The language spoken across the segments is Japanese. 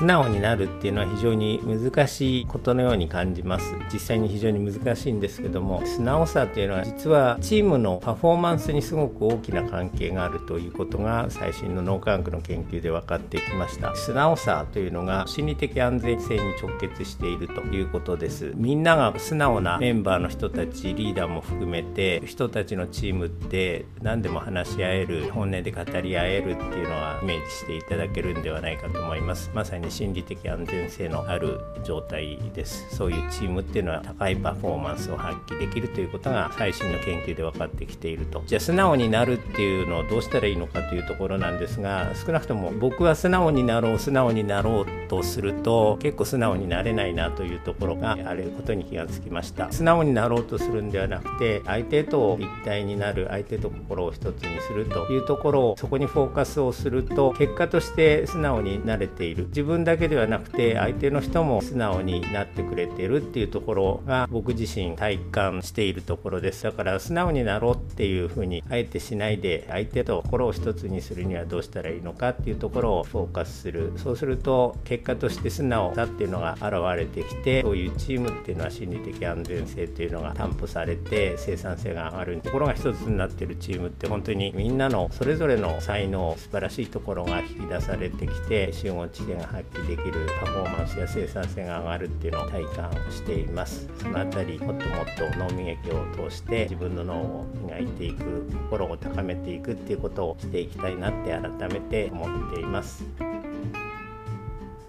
素直になるっていうのは非常に難しいことのように感じます。実際に非常に難しいんですけども素直さっていうのは実はチームのパフォーマンスにすごく大きな関係があるということが最新の脳科学の研究で分かってきました。素直さというのが心理的安全性に直結しているということです。みんなが素直なメンバーの人たちリーダーも含めて人たちのチームって何でも話し合える本音で語り合えるっていうのはイメージしていただけるんではないかと思います。まさに心理的安全性のある状態です。そういうチームっていうのは高いパフォーマンスを発揮できるということが最新の研究で分かってきていると。じゃあ素直になるっていうのをどうしたらいいのかというところなんですが少なくとも僕は素直になろう素直になろうとすると結構素直になれないなというところがあることに気がつきました。素直になろうとするんではなくて相手と一体になる相手と心を一つにするというところをそこにフォーカスをすると結果として素直になれている。自分だけではなくて相手の人も素直になってくれてるっていうところが僕自身体感しているところです。だから素直になろうっていうふうにあえてしないで相手と心を一つにするにはどうしたらいいのかっていうところをフォーカスする。そうすると結果として素直さっていうのが現れてきてそういうチームっていうのは心理的安全性っていうのが担保されて生産性が上がるところが一つになってるチームって本当にみんなのそれぞれの才能素晴らしいところが引き出されてきて集合知見が入発揮できるパフォーマンスや生産性が上がるっていうのを体感しています。そのあたりもっともっと脳磨きを通して自分の脳を磨いていく心を高めていくっていうことをしていきたいなって改めて思っています。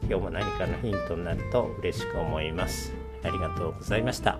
今日も何かのヒントになると嬉しく思います。ありがとうございました。